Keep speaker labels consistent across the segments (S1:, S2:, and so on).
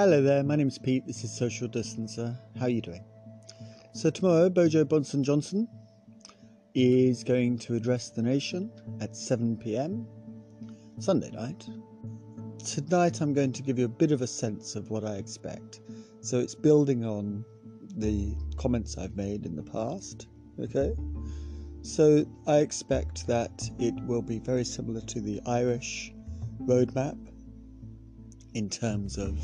S1: Hello there, my name's Pete. This is Social Distancer. How are you doing? So tomorrow, Bojo Bonson Johnson is going to address the nation at 7 p.m. Sunday night. Tonight, I'm going to give you a bit of a sense of what I expect. So it's building on the comments I've made in the past. Okay. So I expect that it will be very similar to the Irish roadmap in terms of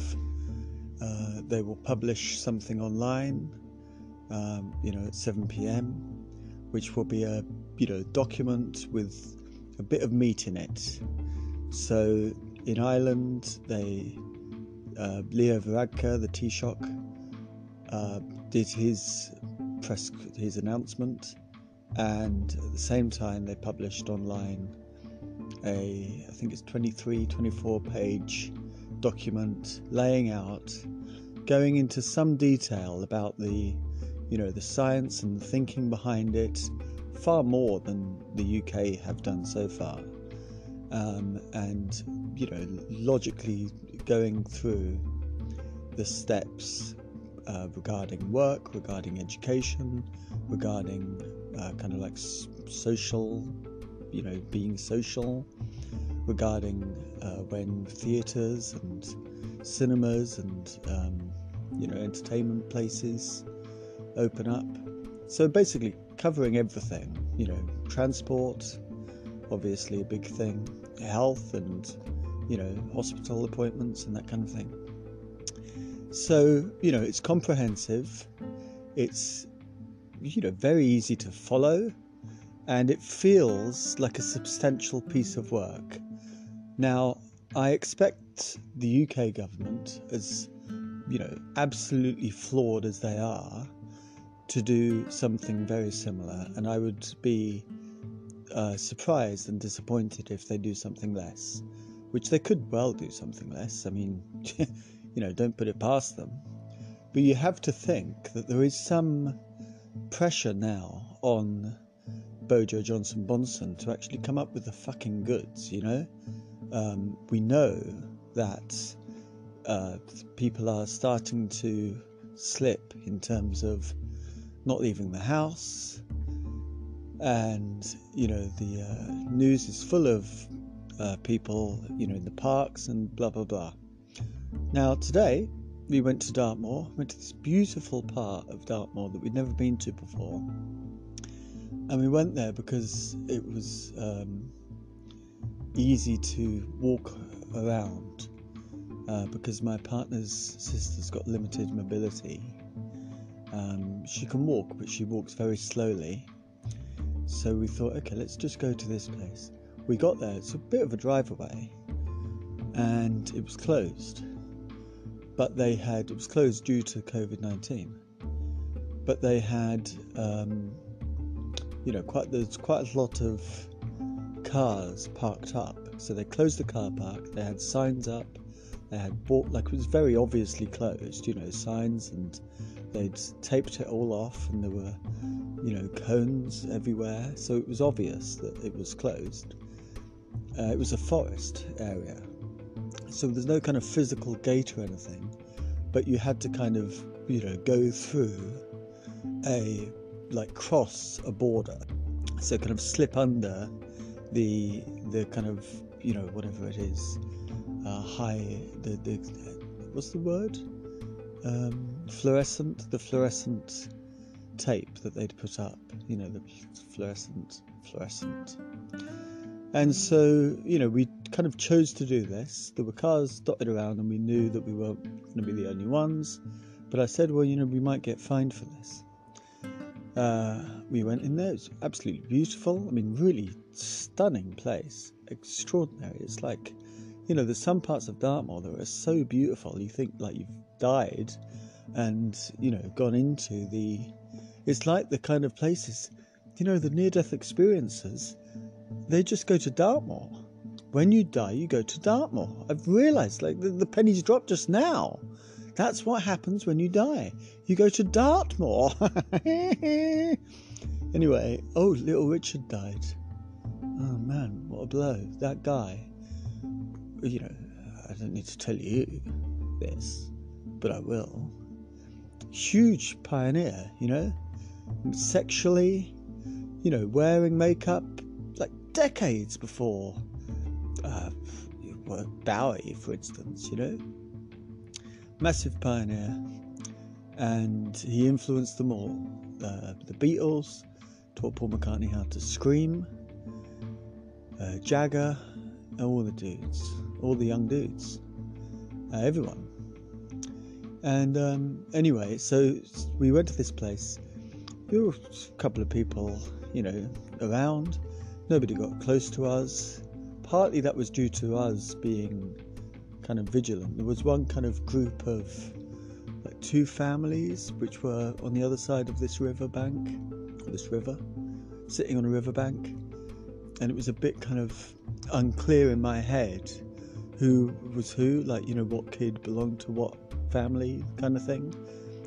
S1: uh, they will publish something online, um, you know, at 7 p.m., which will be a you know document with a bit of meat in it. So in Ireland, they uh, Leo Varadkar, the Taoiseach, uh, did his press his announcement, and at the same time they published online a I think it's 23, 24 page document laying out, going into some detail about the, you know, the science and the thinking behind it, far more than the UK have done so far, um, and you know, logically going through the steps uh, regarding work, regarding education, regarding uh, kind of like social, you know, being social, regarding uh, when theatres and cinemas and um, you know entertainment places open up. So basically, covering everything. You know, transport, obviously a big thing, health and you know hospital appointments and that kind of thing. So you know, it's comprehensive. It's you know very easy to follow and it feels like a substantial piece of work now, I expect the UK government, as you know, absolutely flawed as they are, to do something very similar, and I would be uh, surprised and disappointed if they do something less, which they could well do something less. I mean, you know, don't put it past them. But you have to think that there is some pressure now on Bojo Johnson Bonson to actually come up with the fucking goods, you know? Um, we know that uh, people are starting to slip in terms of not leaving the house, and you know the uh, news is full of uh, people, you know, in the parks and blah blah blah. Now today we went to Dartmoor, went to this beautiful part of Dartmoor that we'd never been to before, and we went there because it was. Um, easy to walk around uh, because my partner's sister's got limited mobility. Um, she can walk, but she walks very slowly. So we thought, okay, let's just go to this place. We got there, it's a bit of a drive away, and it was closed. But they had, it was closed due to COVID 19. But they had, um, you know, quite, there's quite a lot of cars parked up. So they closed the car park, they had signs up, they had bought, like it was very obviously closed, you know, signs, and they'd taped it all off, and there were, you know, cones everywhere. So it was obvious that it was closed. Uh, it was a forest area. So there's no kind of physical gate or anything, but you had to kind of, you know, go through a, like, cross a border. So kind of slip under the the kind of you know whatever it is uh, high the the what's the word? Um, fluorescent the fluorescent tape that they'd put up you know the fluorescent fluorescent. And so you know we kind of chose to do this. There were cars dotted around and we knew that we weren't going to be the only ones. But i said well you know we might get fined for this uh, we went in there. It's absolutely beautiful. I mean, really stunning place. Extraordinary. It's like, you know, there's some parts of Dartmoor that are so beautiful. You think like you've died, and you know, gone into the. It's like the kind of places, you know, the near-death experiences. They just go to Dartmoor. When you die, you go to Dartmoor. I've realised, like the, the pennies dropped just now. That's what happens when you die. You go to Dartmoor. anyway, oh, little Richard died. Oh man, what a blow. That guy, you know, I don't need to tell you this, but I will. Huge pioneer, you know, sexually, you know, wearing makeup like decades before uh, Bowie, for instance, you know. Massive pioneer, and he influenced them all. Uh, the Beatles taught Paul McCartney how to scream. Uh, Jagger, all the dudes, all the young dudes, uh, everyone. And um, anyway, so we went to this place. There were a couple of people, you know, around. Nobody got close to us. Partly that was due to us being kind of vigilant. There was one kind of group of like two families which were on the other side of this river bank, this river, sitting on a river bank, and it was a bit kind of unclear in my head who was who, like you know what kid belonged to what family, kind of thing.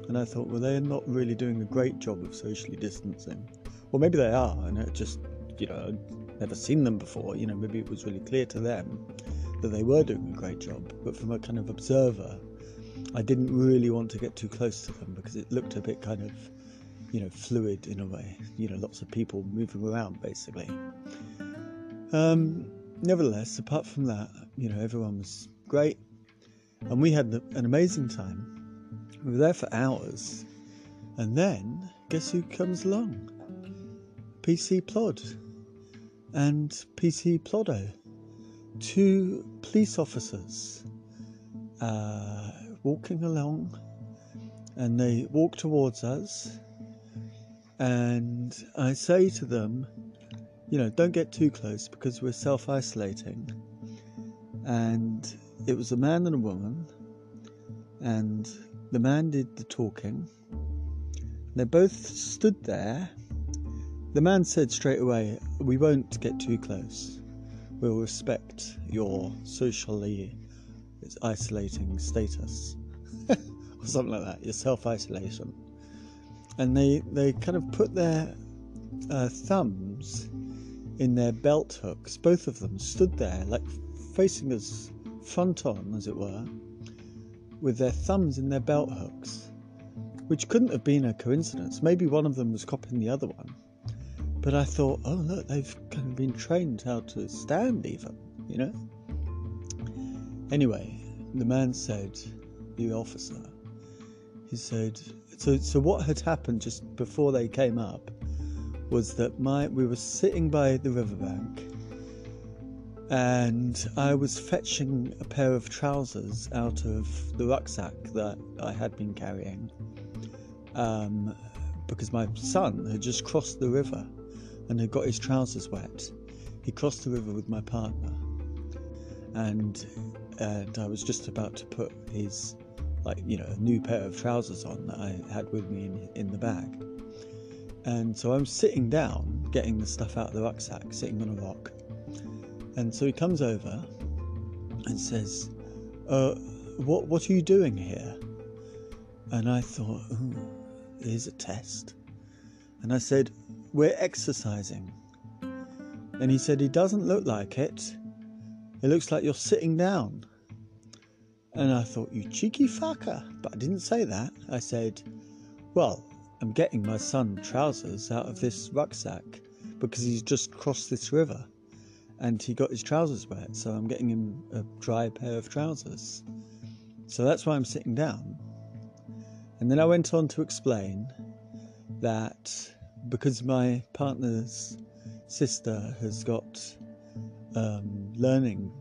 S1: And I thought, well, they're not really doing a great job of socially distancing. Well, maybe they are, and it just, you know, I'd never seen them before. You know, maybe it was really clear to them that they were doing a great job. But from a kind of observer, I didn't really want to get too close to them because it looked a bit kind of, you know, fluid in a way. You know, lots of people moving around basically. Um, nevertheless, apart from that, you know, everyone was great, and we had an amazing time. We were there for hours, and then guess who comes along? PC Plod and PC Plodo, two police officers, uh, walking along, and they walk towards us, and I say to them, you know, don't get too close because we're self isolating. And it was a man and a woman, and the man did the talking. They both stood there. The man said straight away, We won't get too close. We'll respect your socially isolating status. or something like that, your self isolation. And they, they kind of put their uh, thumbs in their belt hooks. Both of them stood there, like facing us front on, as it were, with their thumbs in their belt hooks, which couldn't have been a coincidence. Maybe one of them was copying the other one. But I thought, oh, look, they've kind of been trained how to stand, even, you know? Anyway, the man said, the officer, he said, so, so what had happened just before they came up was that my we were sitting by the riverbank and I was fetching a pair of trousers out of the rucksack that I had been carrying um, because my son had just crossed the river and had got his trousers wet. He crossed the river with my partner, and and I was just about to put his like you know a new pair of trousers on that I had with me in, in the bag and so I'm sitting down, getting the stuff out of the rucksack, sitting on a rock. And so he comes over and says, uh, what, what are you doing here? And I thought, oh, here's a test. And I said, We're exercising. And he said, It doesn't look like it. It looks like you're sitting down. And I thought, You cheeky fucker. But I didn't say that. I said, Well, I'm getting my son trousers out of this rucksack because he's just crossed this river and he got his trousers wet, so I'm getting him a dry pair of trousers. So that's why I'm sitting down. And then I went on to explain that because my partner's sister has got um, learning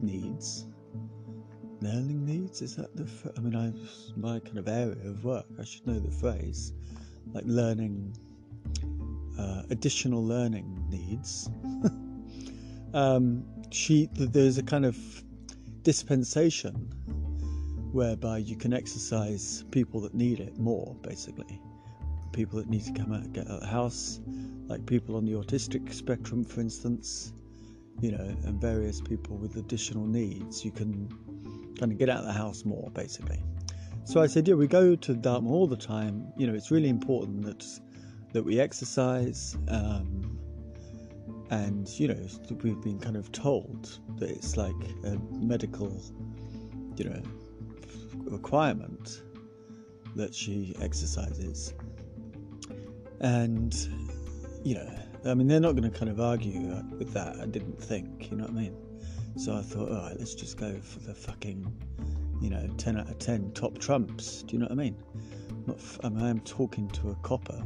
S1: needs. Learning needs is that the? I mean, I my kind of area of work. I should know the phrase like learning, uh, additional learning needs. um, she there's a kind of dispensation whereby you can exercise people that need it more, basically. People that need to come out, get out of the house, like people on the autistic spectrum, for instance, you know, and various people with additional needs. You can kind of get out of the house more, basically. So I said, yeah, we go to Dartmoor all the time. You know, it's really important that that we exercise. Um, and you know, we've been kind of told that it's like a medical, you know, requirement that she exercises. And, you know, I mean, they're not going to kind of argue with that, I didn't think, you know what I mean? So I thought, all right, let's just go for the fucking, you know, 10 out of 10 top trumps. Do you know what I mean? Not, I mean, I'm talking to a copper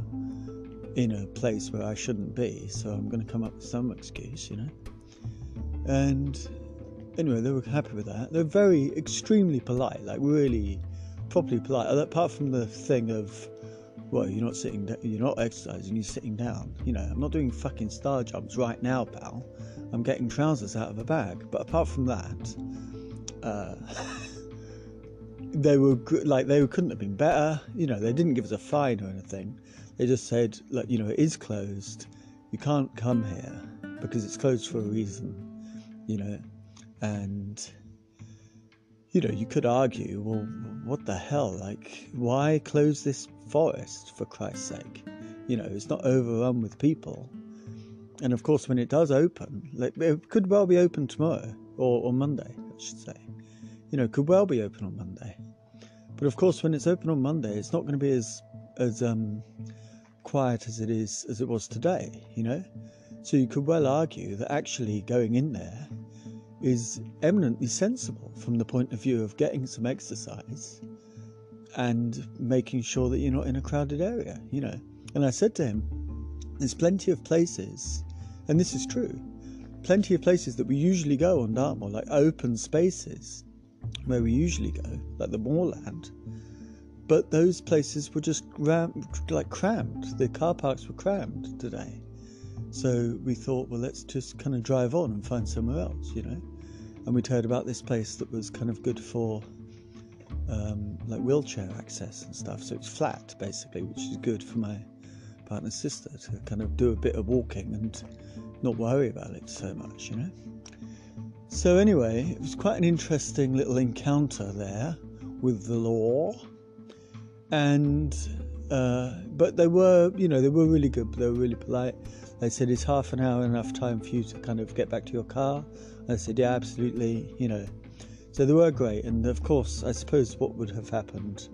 S1: in a place where I shouldn't be, so I'm going to come up with some excuse, you know? And anyway, they were happy with that. They're very, extremely polite, like really properly polite. Apart from the thing of, well, you're not sitting, you're not exercising, you're sitting down. You know, I'm not doing fucking star jumps right now, pal. I'm getting trousers out of a bag. But apart from that, uh, they were like they couldn't have been better. You know, they didn't give us a fine or anything. They just said, like, you know, it is closed. You can't come here because it's closed for a reason. You know, and you know, you could argue, well, what the hell? Like, why close this forest for Christ's sake? You know, it's not overrun with people. And of course, when it does open, like, it could well be open tomorrow or on Monday, I should say. You know, could well be open on Monday. But of course, when it's open on Monday, it's not going to be as as um, quiet as it is as it was today. You know, so you could well argue that actually going in there is eminently sensible from the point of view of getting some exercise and making sure that you're not in a crowded area, you know. And I said to him, there's plenty of places, and this is true, plenty of places that we usually go on Dartmoor, like open spaces where we usually go, like the moorland. But those places were just ram- like crammed. The car parks were crammed today. So we thought, well, let's just kind of drive on and find somewhere else, you know. And we'd heard about this place that was kind of good for um, like wheelchair access and stuff. So it's flat basically, which is good for my partner's sister to kind of do a bit of walking and not worry about it so much, you know. So anyway, it was quite an interesting little encounter there with the law, and uh, but they were, you know, they were really good. They were really polite. They said, Is half an hour enough time for you to kind of get back to your car? I said, Yeah, absolutely, you know. So they were great. And of course, I suppose what would have happened,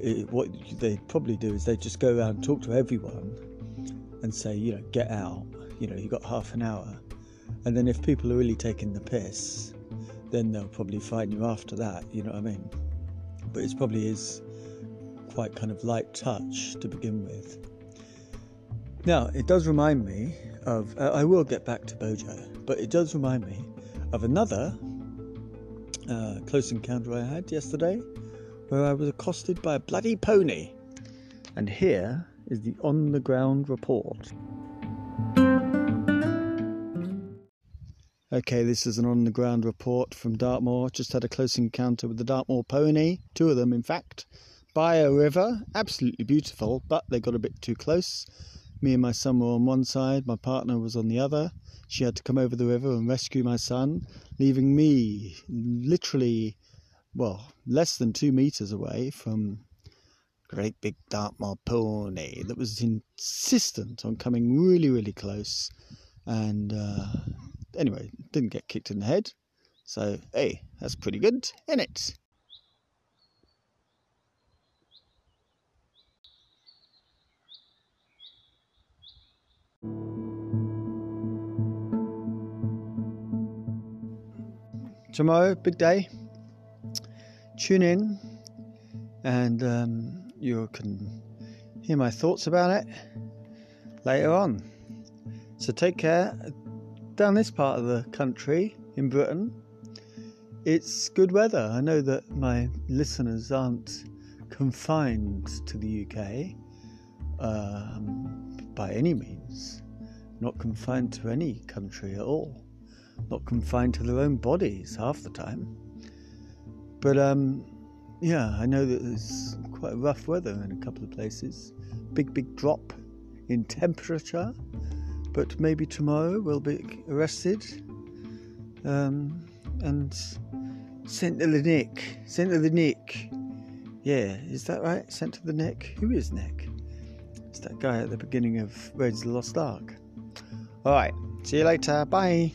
S1: it, what they'd probably do is they'd just go around and talk to everyone and say, You know, get out. You know, you got half an hour. And then if people are really taking the piss, then they'll probably fine you after that, you know what I mean? But it probably is quite kind of light touch to begin with. Now, it does remind me of, uh, I will get back to Bojo, but it does remind me of another uh, close encounter I had yesterday where I was accosted by a bloody pony. And here is the on the ground report. Okay, this is an on the ground report from Dartmoor. Just had a close encounter with the Dartmoor pony, two of them in fact, by a river. Absolutely beautiful, but they got a bit too close me and my son were on one side, my partner was on the other. She had to come over the river and rescue my son, leaving me literally, well, less than two meters away from great big Dartmoor pony that was insistent on coming really, really close. And uh, anyway, didn't get kicked in the head. So, hey, that's pretty good, isn't it? Tomorrow, big day. Tune in and um, you can hear my thoughts about it later on. So take care. Down this part of the country in Britain, it's good weather. I know that my listeners aren't confined to the UK um, by any means, not confined to any country at all not confined to their own bodies half the time. But um, yeah, I know that there's quite rough weather in a couple of places. Big, big drop in temperature. But maybe tomorrow we'll be arrested um, and sent to the Nick. Sent to the Nick. Yeah, is that right? Sent to the Nick. Who is Nick? It's that guy at the beginning of Raiders of the Lost Ark. All right. See you later. Bye.